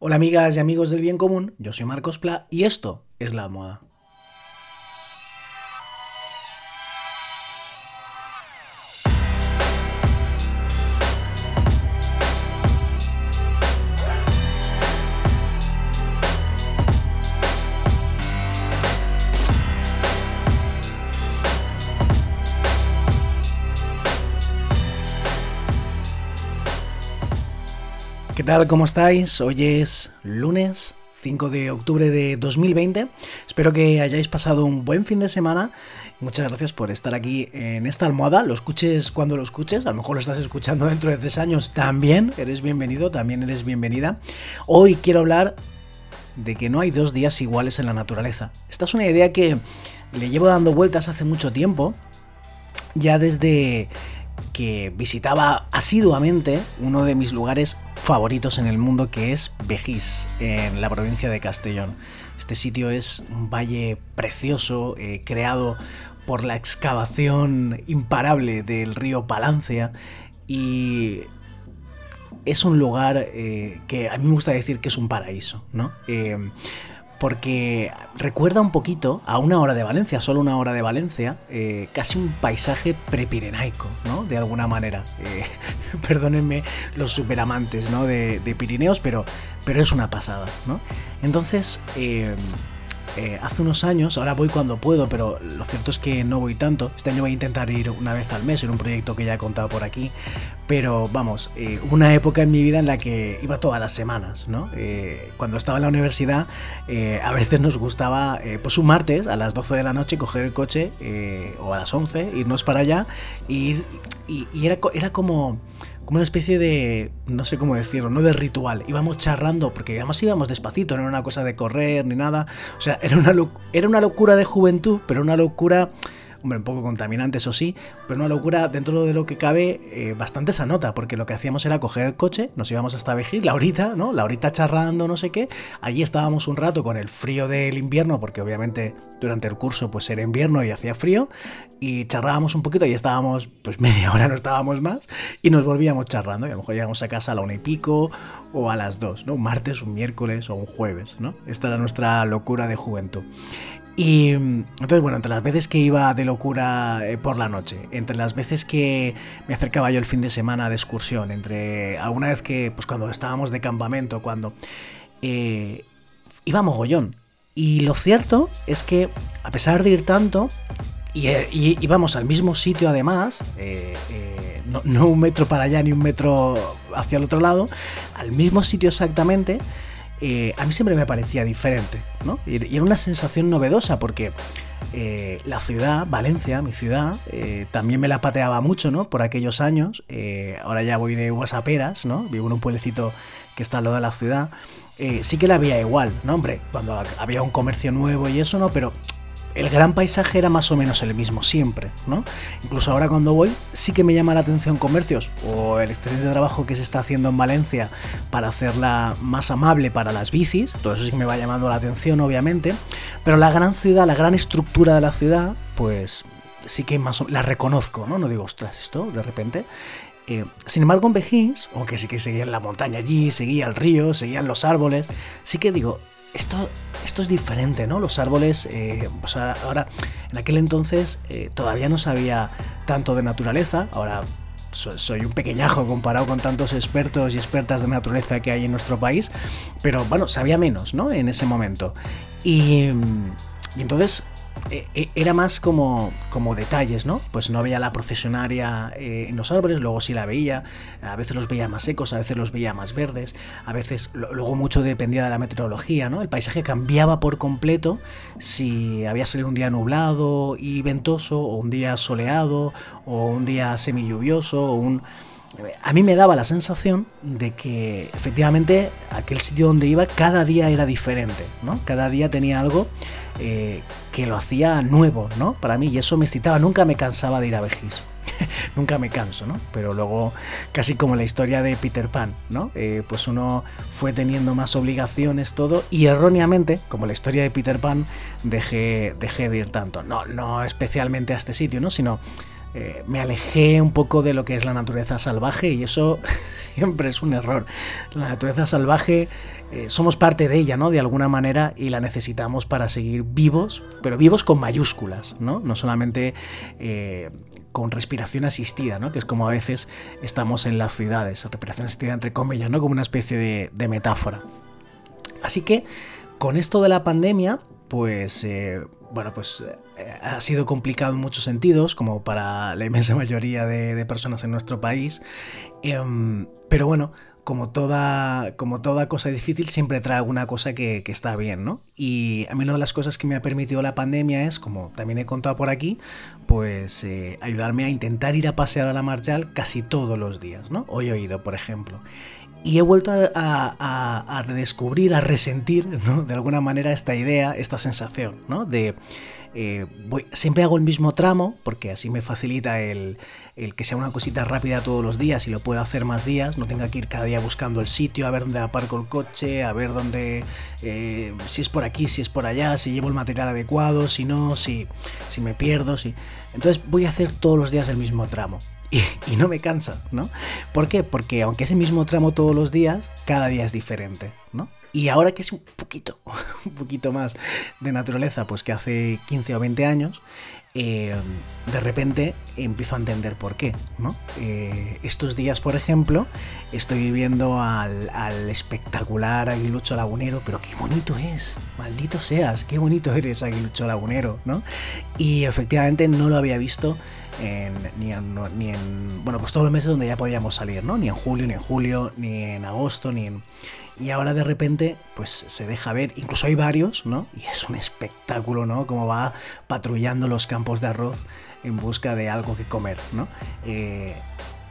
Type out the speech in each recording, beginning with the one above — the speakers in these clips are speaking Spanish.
Hola amigas y amigos del bien común, yo soy Marcos Pla y esto es La Almohada. ¿Qué tal? ¿Cómo estáis? Hoy es lunes 5 de octubre de 2020. Espero que hayáis pasado un buen fin de semana. Muchas gracias por estar aquí en esta almohada. Lo escuches cuando lo escuches. A lo mejor lo estás escuchando dentro de tres años. También eres bienvenido, también eres bienvenida. Hoy quiero hablar de que no hay dos días iguales en la naturaleza. Esta es una idea que le llevo dando vueltas hace mucho tiempo. Ya desde que visitaba asiduamente uno de mis lugares favoritos en el mundo que es Vejís, en la provincia de Castellón. Este sitio es un valle precioso, eh, creado por la excavación imparable del río Palancia y es un lugar eh, que a mí me gusta decir que es un paraíso, ¿no? Eh, porque recuerda un poquito a una hora de Valencia, solo una hora de Valencia, eh, casi un paisaje prepirenaico, ¿no? De alguna manera. Eh, perdónenme los superamantes, ¿no? De, de, Pirineos, pero, pero es una pasada, ¿no? Entonces, eh, eh, hace unos años, ahora voy cuando puedo, pero lo cierto es que no voy tanto. Este año voy a intentar ir una vez al mes en un proyecto que ya he contado por aquí. Pero vamos, eh, una época en mi vida en la que iba todas las semanas, ¿no? Eh, cuando estaba en la universidad, eh, a veces nos gustaba, pues un martes a las 12 de la noche, coger el coche, o a las 11, irnos para allá, y, y, y era, era como como una especie de, no sé cómo decirlo, no de ritual. Íbamos charrando, porque además íbamos despacito, no era una cosa de correr ni nada. O sea, era una, era una locura de juventud, pero una locura hombre, un poco contaminante, eso sí, pero una locura dentro de lo que cabe eh, bastante esa nota, porque lo que hacíamos era coger el coche, nos íbamos hasta Vejís, la horita, ¿no? La horita charrando, no sé qué, allí estábamos un rato con el frío del invierno, porque obviamente durante el curso pues era invierno y hacía frío, y charrábamos un poquito y estábamos, pues media hora no estábamos más, y nos volvíamos charrando, y a lo mejor llegamos a casa a la una y pico, o a las dos, ¿no? Un martes, un miércoles o un jueves, ¿no? Esta era nuestra locura de juventud. Y entonces, bueno, entre las veces que iba de locura eh, por la noche, entre las veces que me acercaba yo el fin de semana de excursión, entre alguna vez que, pues cuando estábamos de campamento, cuando eh, iba mogollón. Y lo cierto es que, a pesar de ir tanto, y, y íbamos al mismo sitio además, eh, eh, no, no un metro para allá ni un metro hacia el otro lado, al mismo sitio exactamente, eh, a mí siempre me parecía diferente, ¿no? Y, era una sensación novedosa porque eh, la ciudad, Valencia, mi ciudad, eh, también me la pateaba mucho, ¿no? Por aquellos años. Ahora ya voy de Guasaperas, ¿no? Vivo en un pueblecito que está al lado de la ciudad. sí que la veía igual, ¿no? Hombre, cuando había un comercio nuevo y eso, ¿no? Pero el gran paisaje era más o menos el mismo siempre, ¿no? Incluso ahora cuando voy sí que me llama la atención comercios o el excelente trabajo que se está haciendo en Valencia para hacerla más amable para las bicis, todo eso sí que me va llamando la atención obviamente, pero la gran ciudad, la gran estructura de la ciudad, pues sí que más o la reconozco, ¿no? No digo, ostras, esto de repente eh, sin embargo, en Vejís, aunque sí que seguía en la montaña allí, seguía el río, seguían los árboles, sí que digo, esto, esto es diferente, ¿no? Los árboles, eh, ahora, en aquel entonces eh, todavía no sabía tanto de naturaleza, ahora so, soy un pequeñajo comparado con tantos expertos y expertas de naturaleza que hay en nuestro país, pero bueno, sabía menos, ¿no? En ese momento. Y, entonces era más como, como detalles, ¿no? Pues no veía la procesionaria eh, en los árboles, luego sí la veía, a veces los veía más secos, a veces los veía más verdes, a veces luego mucho dependía de la meteorología, ¿no? El paisaje cambiaba por completo si había salido un día nublado y ventoso, o un día soleado, o un día semilluvioso, o un... A mí me daba la sensación de que efectivamente aquel sitio donde iba cada día era diferente, ¿no? Cada día tenía algo eh, que lo hacía nuevo, ¿no? Para mí, y eso me excitaba, nunca me cansaba de ir a Vejís. nunca me canso, ¿no? Pero luego, casi como la historia de Peter Pan, ¿no? Eh, pues uno fue teniendo más obligaciones, todo, y erróneamente, como la historia de Peter Pan, dejé, dejé de ir tanto. No, no especialmente a este sitio, ¿no? Sino eh, me alejé un poco de lo que es la naturaleza salvaje y eso siempre es un error. La naturaleza salvaje eh, somos parte de ella, ¿no? De alguna manera y la necesitamos para seguir vivos, pero vivos con mayúsculas, ¿no? No solamente eh, con respiración asistida, ¿no? Que es como a veces estamos en las ciudades, respiración asistida entre comillas, ¿no? Como una especie de, de metáfora. Así que con esto de la pandemia, pues bueno, pues eh, ha sido complicado en muchos sentidos, como para la inmensa mayoría de, personas en nuestro país. Em, pero bueno, como toda, como toda cosa difícil, siempre trae alguna cosa que, está bien, ¿no? Y a mí una de las cosas que me ha permitido la pandemia es, como también he contado por aquí, pues eh, ayudarme a intentar ir a pasear a la Marjal casi todos los días, ¿no? Hoy he ido, por ejemplo. Y he vuelto a, redescubrir, a resentir, ¿no? De alguna manera esta idea, esta sensación, ¿no? De... Eh, siempre hago el mismo tramo porque así me facilita el, que sea una cosita rápida todos los días y lo pueda hacer más días, no tenga que ir cada día buscando el sitio, a ver dónde aparco el coche, a ver dónde, eh, si es por aquí, si es por allá, si llevo el material adecuado, si no, si, si me pierdo, si... Entonces voy a hacer todos los días el mismo tramo y, no me cansa, ¿no? ¿Por qué? Porque aunque es el mismo tramo todos los días, cada día es diferente, ¿no? Y ahora que es un poquito, un poquito más de naturaleza, pues que hace 15 o 20 años, eh, de repente empiezo a entender por qué. ¿no? Eh, estos días, por ejemplo, estoy viviendo al, espectacular Aguilucho Lagunero, pero qué bonito es, maldito seas, qué bonito eres Aguilucho Lagunero, ¿no? Y efectivamente no lo había visto ni, en, ni en, bueno, pues todos los meses donde ya podíamos salir, ¿no? Ni en julio, ni en julio, ni en agosto, ni en y ahora de repente pues se deja ver, incluso hay varios, ¿no? Y es un espectáculo, ¿no? Como va patrullando los campos de arroz en busca de algo que comer, ¿no? Eh,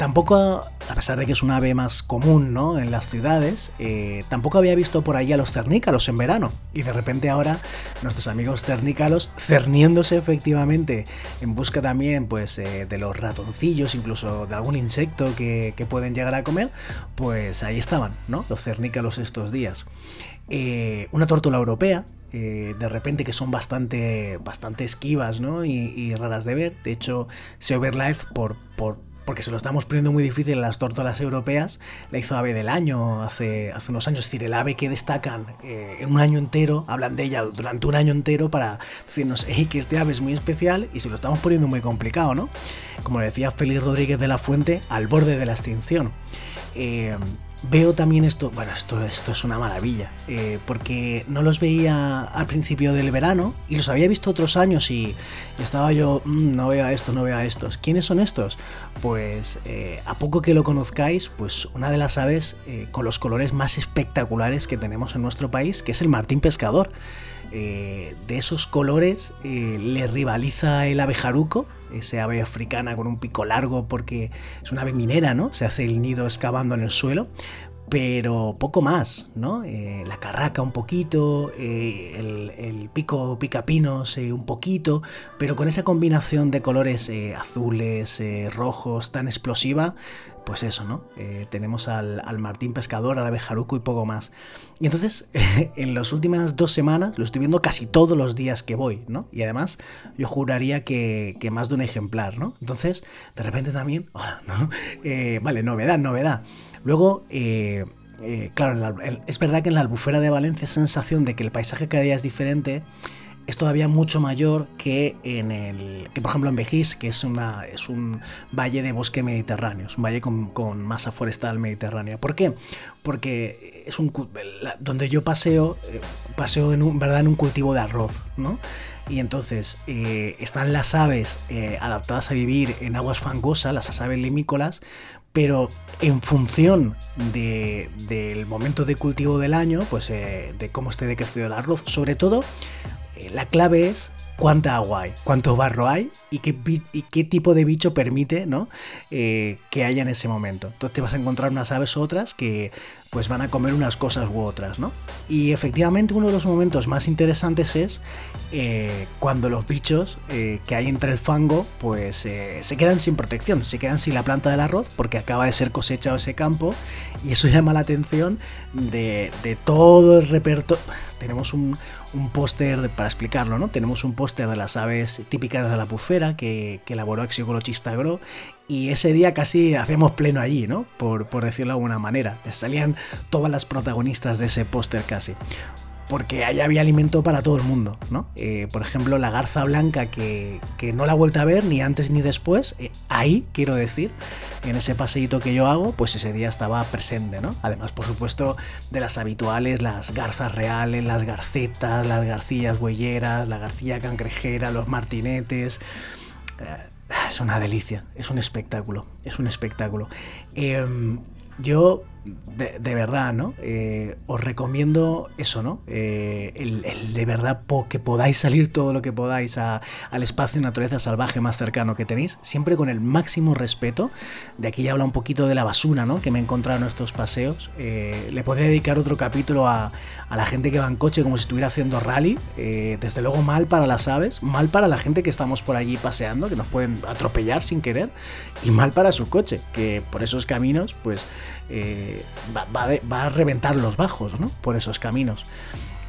Tampoco, a pesar de que es un ave más común ¿no? en las ciudades, eh, tampoco había visto por ahí a los cernícalos en verano. Y de repente ahora nuestros amigos cernícalos, cerniéndose efectivamente en busca también pues, eh, de los ratoncillos, incluso de algún insecto que, pueden llegar a comer, pues ahí estaban, ¿no? los cernícalos estos días. Eh, una tórtola europea, de repente que son bastante, bastante esquivas ¿no? y, raras de ver. De hecho, Seoverlife por, por porque se lo estamos poniendo muy difícil en las tórtolas europeas, la hizo ave del año hace, hace unos años, es decir, el ave que destacan eh, en un año entero, hablan de ella durante un año entero para decirnos, hey, que este ave es muy especial y se lo estamos poniendo muy complicado, ¿no? Como decía Félix Rodríguez de la Fuente, al borde de la extinción. Eh, Veo también esto, bueno, esto, esto es una maravilla, eh, porque no los veía al principio del verano y los había visto otros años y, estaba yo, mm, no veo a estos, no veo a estos. ¿Quiénes son estos? Pues eh, a poco que lo conozcáis, pues una de las aves eh, con los colores más espectaculares que tenemos en nuestro país, que es el martín pescador. de esos colores le rivaliza el abejaruco, ese ave africana con un pico largo porque es una ave minera, ¿no? Se hace el nido excavando en el suelo, pero poco más, ¿no? Eh, la carraca un poquito, eh, el, pico picapinos eh, un poquito, pero con esa combinación de colores azules, rojos, tan explosiva, pues eso, ¿no? tenemos al, martín pescador, al abejaruco y poco más. Y entonces, en las últimas dos semanas lo estoy viendo casi todos los días que voy, ¿no? Y además, yo juraría que, más de un ejemplar, ¿no? Entonces, de repente también, ¿no? vale, novedad, novedad. Luego, eh, eh, claro, es verdad que en la albufera de Valencia sensación de que el paisaje cada día es diferente es todavía mucho mayor que en el que por ejemplo en Vejís, que es una es un valle de bosque mediterráneo, es un valle con, masa forestal mediterránea. ¿Por qué? Porque es un donde yo paseo eh, paseo en un verdad en un cultivo de arroz, ¿no? Y entonces están las aves adaptadas a vivir en aguas fangosas, las aves limícolas, pero en función del momento de cultivo del año, pues eh, de cómo esté decrecido el arroz, sobre todo, eh, la clave es cuánta agua hay, cuánto barro hay y qué, tipo de bicho permite ¿no? Eh, que haya en ese momento. Entonces te vas a encontrar unas aves u otras que pues van a comer unas cosas u otras, ¿no? Y efectivamente uno de los momentos más interesantes es eh, cuando los bichos eh, que hay entre el fango pues se quedan sin protección, se quedan sin la planta del arroz porque acaba de ser cosechado ese campo y eso llama la atención de, de todo el repertorio. Tenemos un, un póster, para explicarlo, ¿no? Tenemos un póster de las aves típicas de la pufera que, que elaboró Exicolochista Gro y ese día casi hacemos pleno allí, ¿no? Por, por decirlo de alguna manera. Salían todas las protagonistas de ese póster casi porque ahí había alimento para todo el mundo, ¿no? Eh, por ejemplo, la garza blanca que, no la he vuelto a ver ni antes ni después, eh, ahí quiero decir, en ese paseíto que yo hago, pues ese día estaba presente, ¿no? Además, por supuesto, de las habituales, las garzas reales, las garcetas, las garcillas huelleras, la garcilla cangrejera, los martinetes. Eh, es una delicia, es un espectáculo, es un espectáculo. Em, yo de, verdad, ¿no? Eh, os recomiendo eso, ¿no? Eh, el, de verdad que podáis salir todo lo que podáis al espacio de naturaleza salvaje más cercano que tenéis, siempre con el máximo respeto. De aquí ya habla un poquito de la basura, ¿no? Que me he encontrado en estos paseos. Eh, le podría dedicar otro capítulo a, a, la gente que va en coche como si estuviera haciendo rally. desde luego mal para las aves, mal para la gente que estamos por allí paseando, que nos pueden atropellar sin querer, y mal para su coche, que por esos caminos, pues va, a reventar los bajos, ¿no? Por esos caminos.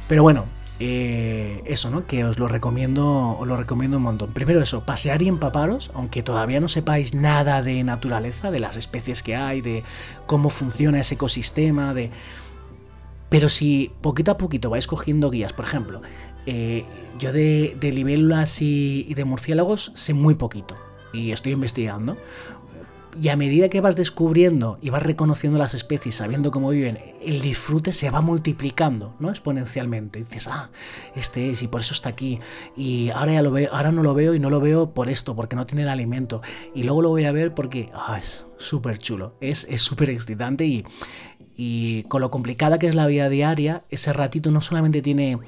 Pero bueno, eh, eso, ¿no? Que os lo recomiendo, os lo recomiendo un montón. Primero eso, pasear y empaparos, aunque todavía no sepáis nada de naturaleza, de las especies que hay, de cómo funciona ese ecosistema. Pero si poquito a poquito vais cogiendo guías, por ejemplo, eh, yo de, libélulas y, y de murciélagos sé muy poquito y estoy investigando y a medida que vas descubriendo y vas reconociendo las especies, sabiendo cómo viven, el disfrute se va multiplicando, ¿no? Exponencialmente. dices, ah, este es y por eso está aquí. Y ahora ya lo veo, ahora no lo veo y no lo veo por esto, porque no tiene el alimento. Y luego lo voy a ver porque ah, es súper chulo. Es súper excitante y, y con lo complicada que es la vida diaria, ese ratito no solamente tiene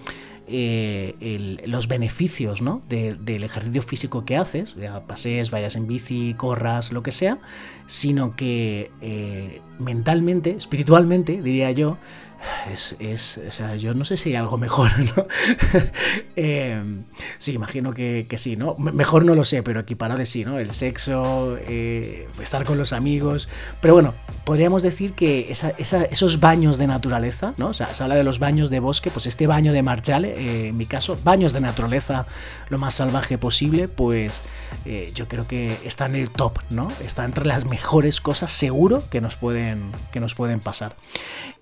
eh, los beneficios ¿no? del ejercicio físico que haces, ya pasees, vayas en bici, corras, lo que sea, sino que eh, mentalmente, espiritualmente, diría yo, es, es, o sea, yo no sé si hay algo mejor, ¿no? Em, sí, imagino que, sí, ¿no? Mejor no lo sé, pero equiparable sí, ¿no? El sexo, eh, estar con los amigos. Pero bueno, podríamos decir que esos baños de naturaleza, ¿no? O sea, se habla de los baños de bosque, pues este baño de Marchale, eh, en mi caso, baños de naturaleza lo más salvaje posible, pues eh, yo creo que está en el top, ¿no? Está entre las mejores cosas seguro que nos pueden, que nos pueden pasar.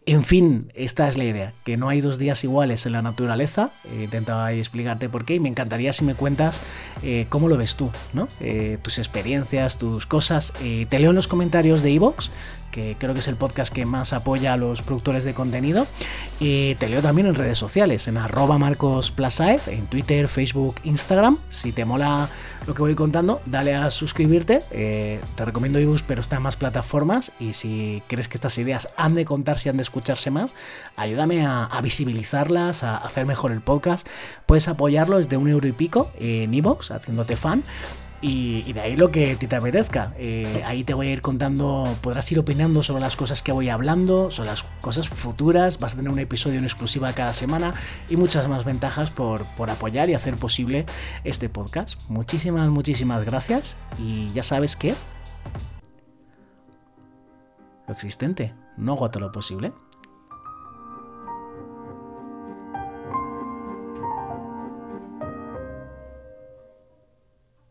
En fin, esta es la idea, que no hay dos días iguales en la naturaleza. Eh, intentaba explicarte por qué y me encantaría si me cuentas eh, cómo lo ves tú, ¿no? Eh, tus experiencias, tus cosas. te leo en los comentarios de Evox que creo que es el podcast que más apoya a los productores de contenido. Y te leo también en redes sociales, en arroba Marcos en Twitter, Facebook, Instagram. Si te mola lo que voy contando, dale a suscribirte. Eh, te recomiendo ibus, pero está en más plataformas. Y si crees que estas ideas han de contarse han de escucharse más, ayúdame a, visibilizarlas, a hacer mejor el podcast. Puedes apoyarlo desde un euro y pico en iVoox, haciéndote fan. Y, de ahí lo que te apetezca. Eh, ahí te voy a ir contando, podrás ir opinando sobre las cosas que voy hablando, sobre las cosas futuras, vas a tener un episodio en exclusiva cada semana y muchas más ventajas por, por apoyar y hacer posible este podcast. Muchísimas, muchísimas gracias y ya sabes que lo existente no agota lo posible.